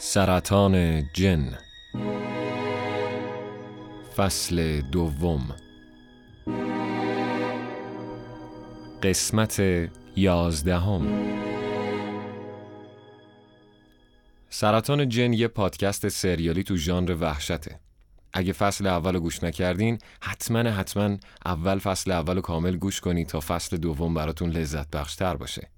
سرطان جن. فصل دوم. قسمت یازدهم. سرطان جن یه پادکست سریالی تو ژانر وحشته. اگه فصل اول گوش نکردین حتما حتما اول فصل اول کامل گوش کنید تا فصل دوم براتون لذت بخشتر باشه.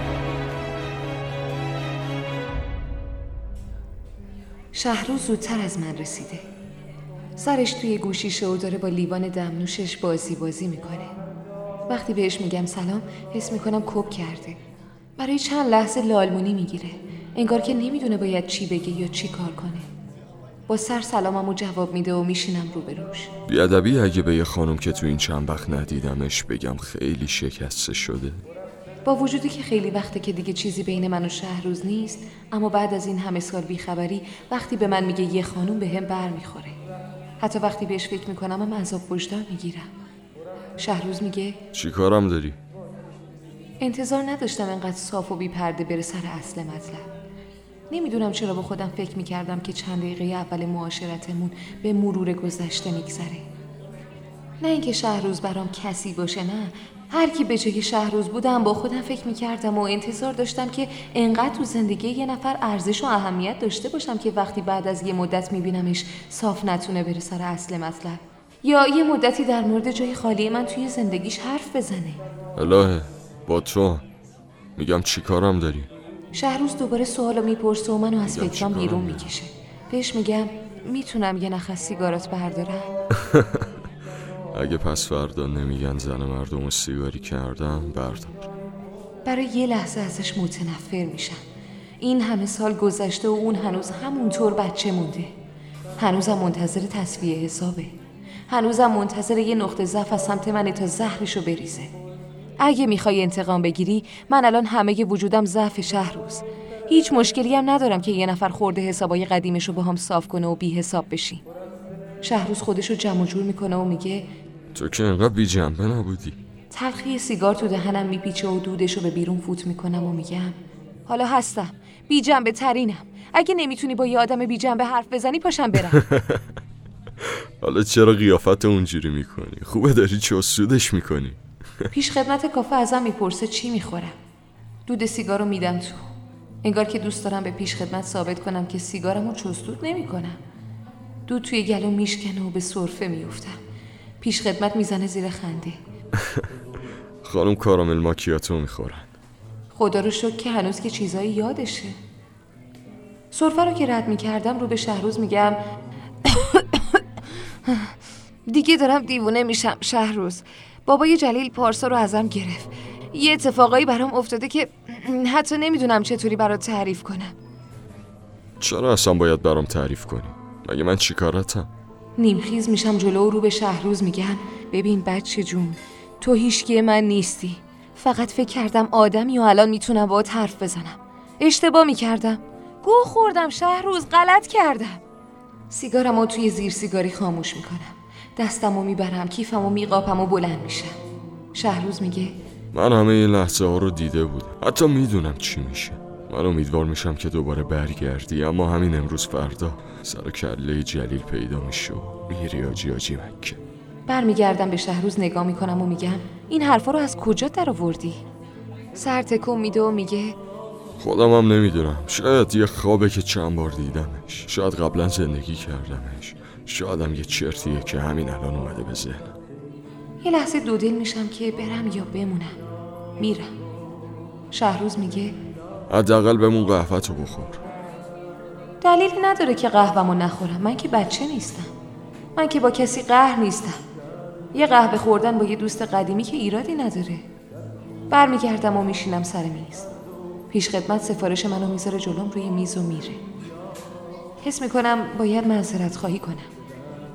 شهروز زودتر از من رسیده. سرش توی گوشیشه و داره با لیوان دمنوشش بازی بازی می‌کنه. وقتی بهش میگم سلام حس می‌کنم کپ کرده. برای چند لحظه لالمونی می‌گیره. انگار که نمی‌دونه باید چی بگه یا چی کار کنه. با سر سلاممو جواب میده و میشینم روبروش بیادبی اگه به یه خانم که تو این چند وقت ندیدمش بگم خیلی شکسته شده. با وجودی که خیلی وقته که دیگه چیزی بین من و شهروز نیست اما بعد از این همه سال بیخبری وقتی به من میگه یه خانوم به هم بر می‌خوره حتی وقتی بهش فکر می‌کنم هم عذاب وجدان می‌گیرم. شهروز میگه چی کارم داری؟ انتظار نداشتم انقدر صاف و بیپرده بره سر اصل مطلب. نمی‌دونم چرا با خودم فکر می‌کردم که چند دقیقه اول معاشرتمون به مرور گذشته میگذره. نه اینکه شهروز برام کسی باشه نه. هر کی به جای شهروز بودم با خودم فکر می‌کردم و انتظار داشتم که انقدر تو زندگی یه نفر ارزش و اهمیت داشته باشم که وقتی بعد از یه مدت میبینمش صاف نتونه بره سر اصل مطلب. یا یه مدتی در مورد جای خالی من توی زندگیش حرف بزنه. الهه با تو. میگم چی کارم داری؟ شهروز دوباره سوالو می‌پرسه و منو از فکرام بیرون می‌کشه. بهش میگم می‌تونم یه نخ سیگارات بردارم؟ اگه پس فردا نمیگن زن مردم سیگاری کردم بردار. برای یه لحظه ازش متنفر میشم. این همه سال گذشته و اون هنوز همونطور بچه مونده. هنوزم منتظر تصویه حسابه. هنوزم منتظر یه نقطه ضعف از سمت منه تا زهرشو بریزه. اگه می‌خوای انتقام بگیری من الان همه وجودم ضعف شهروز هیچ مشکلی هم ندارم که یه نفر خورده حسابای قدیمش رو با هم صاف کنه و بی حساب بشی. شهروز خودش رو جمع جور می‌کنه و میگه تو که انقدر بی جنبه نبودی. تلخی سیگار تو دهنم میپیچه و دودش رو به بیرون فوت می‌کنم و میگم حالا هستم بی جنبه ترینم. اگه نمی‌تونی با یه آدم بی جنبه حرف بزنی پاشم برم. حالا چرا قیافت اونجوری می‌کنی؟ خوبه داری سودش می‌کنی. پیش خدمت کافه ازم می‌پرسه چی می‌خورم. دود سیگار رو میدم تو. انگار که دوست دارم به پیش خدمت ثابت کنم که سیگارم رو چستود نمی‌کنم. دود توی گلو میشکنه و به صرفه میفتم پیش خدمت می‌زنه زیر خنده. خانم کارامل ماکیاتو می‌خورن. خدا رو شکر که هنوز که چیزایی یادشه. صرفه رو که رد می‌کردم رو به شهروز میگم دیگه دارم دیوونه میشم شهروز. بابای جلیل پارسا رو ازم گرفت. یه اتفاقایی برام افتاده که حتی نمی‌دونم چطوری برات تعریف کنم. چرا اصلا باید برام تعریف کنی؟ مگه من چیکارتم؟ نیمخیز میشم جلو رو به شهروز میگم ببین بچه جون تو هیچکی من نیستی. فقط فکر کردم آدمی و الان می‌تونم با حرف بزنم. اشتباه می‌کردم. گو خوردم شهروز غلط کردم. سیگارم رو توی زیر سیگاری خاموش می‌کنم. دستم رو می‌برم کیفم و میقاپم و بلند میشم. شهروز میگه من همه این لحظه ها رو دیده بودم. حتی می‌دونم چی میشه. من امیدوار میشم که دوباره برگردی اما همین امروز فردا سر کله جلیل پیدا میشه و میری آجی آجی مکه. برمیگردم به شهروز نگاه می‌کنم و میگم این حرفا رو از کجا در آوردی؟ سر تکون میده و میگه خودم هم نمی‌دونم. شاید یه خوابه که چند بار دیدمش. شاید قبلا زندگی کردمش. شایدم یه چرتیه که همین الان اومده به ذهنم. یه لحظه دودل میشم که برم یا بمونم. میرم. شهروز میگه حداقل بمون قهوه‌تو بخور. دلیلی نداره که قهوه‌مو نخورم. من که بچه نیستم. من که با کسی قهر نیستم. یه قهوه خوردن با یه دوست قدیمی که ایرادی نداره. برمیگردم و میشینم سر میز. پیش خدمت سفارش منو می‌ذاره جلوم روی میز و میره. حس می‌کنم باید معذرت خواهی کنم.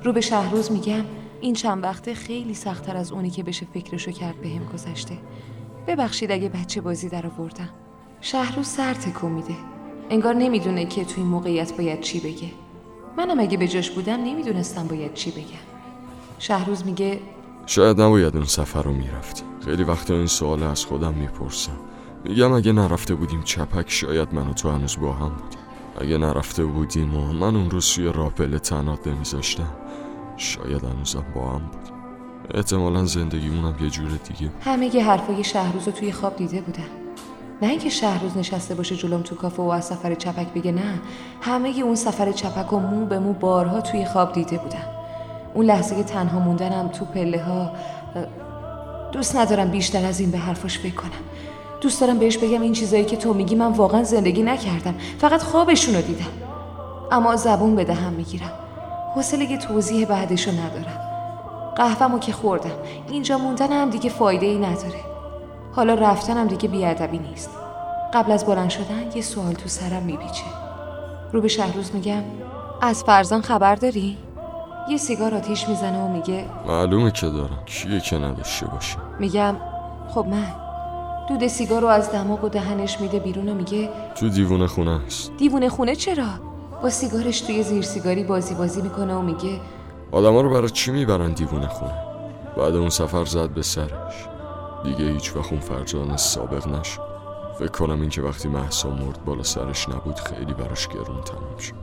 رو به شهروز میگم این چند وقته خیلی سختتر از اونی که بشه فکرشو کرد بهم به گذشته. ببخشید اگه بچه بازی در آوردم شهروز سر تکون میده. انگار نمی‌دونه که توی این موقعیت باید چی بگه. منم اگه به جاش بودم نمی‌دونستم باید چی بگم. شهروز میگه شاید نباید اون سفر رو می‌رفتی. خیلی وقت این سوال از خودم می‌پرسم. میگم اگه نرفته بودیم چپک شاید من و تو هنوز با هم بودیم. اگه نرفته بودیم و من اون روز توی راپل تنات نمیذاشتم شاید هنوزم با هم بودیم. احتمالا زندگیمونم یه جور دیگه همه ی حرفای شهروز رو توی خواب دیده بودم نه اینکه شهروز نشسته باشه جلوم تو کافه و از سفر چپک بگه نه. همه ی اون سفر چپک و مو به مو بارها توی خواب دیده بودم اون لحظه که تنها موندنم تو پله ها دوست ندارم بیشتر از این به حرفاش فکر کنم. دوست دارم بهش بگم این چیزایی که تو میگی من واقعا زندگی نکردم. فقط خوابشون رو دیدم. اما زبون به دهم می‌گیرم. حوصله توضیح بعدشو ندارم. قهوه‌مو که خوردم. اینجا موندن هم دیگه فایده ای نداره. حالا رفتنم دیگه بیادبی نیست. قبل از بلند شدن یه سوال تو سرم میپیچه. رو به شهروز میگم از فرزان خبر داری؟ یه سیگار آتیش می‌زنه و میگه معلومه که دارم. کیه که نداشته باشه؟ میگم خب من. دود سیگار رو از دماغ و دهنش میده بیرون و میگه تو دیوونه خونه است دیوونه خونه چرا؟ با سیگارش توی زیر سیگاری بازی بازی می‌کنه و میگه آدما رو برای چی می‌برن دیوونه خونه؟ بعد اون سفر زد به سرش. دیگه هیچ وقت اون فرجان سابق نشد. فکر کنم این که وقتی محسا مرد بالا سرش نبود خیلی براش گرون تمام شد.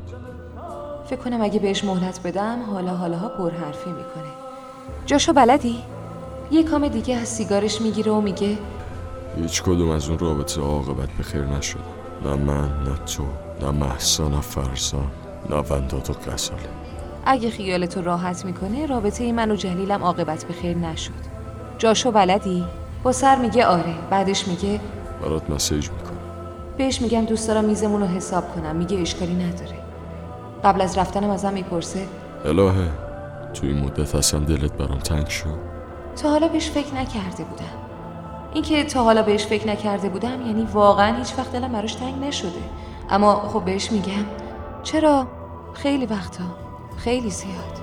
فکر کنم اگه بهش مهلت بدم حالا حالاها پر حرفی می‌کنه. جاشو بلدی؟ یه کام دیگه از سیگارش می‌گیره و میگه هیچ کدوم از اون رابطه عاقبت به خیر نشد. نه من نه تو نه محسا نه فرزان نه ونداد و غزاله. اگه خیالتو راحت می‌کنه رابطه من و جلیلم عاقبت به خیر نشد. جاشو بلدی؟ با سر میگه آره بعدش میگه برات مسیج می‌کنم. بهش میگم دوست دارم میزمون رو حساب کنم میگه اشکالی نداره. قبل از رفتنم ازم می‌پرسه. الهه تو این مدت اصلا دلت برام تنگ شد؟ تا حالا بهش فکر نکرده بودم. اینکه تا حالا بهش فکر نکرده بودم یعنی واقعا هیچ وقت دلم براش تنگ نشده. اما خب بهش میگم چرا؟ خیلی وقتا. خیلی زیاد.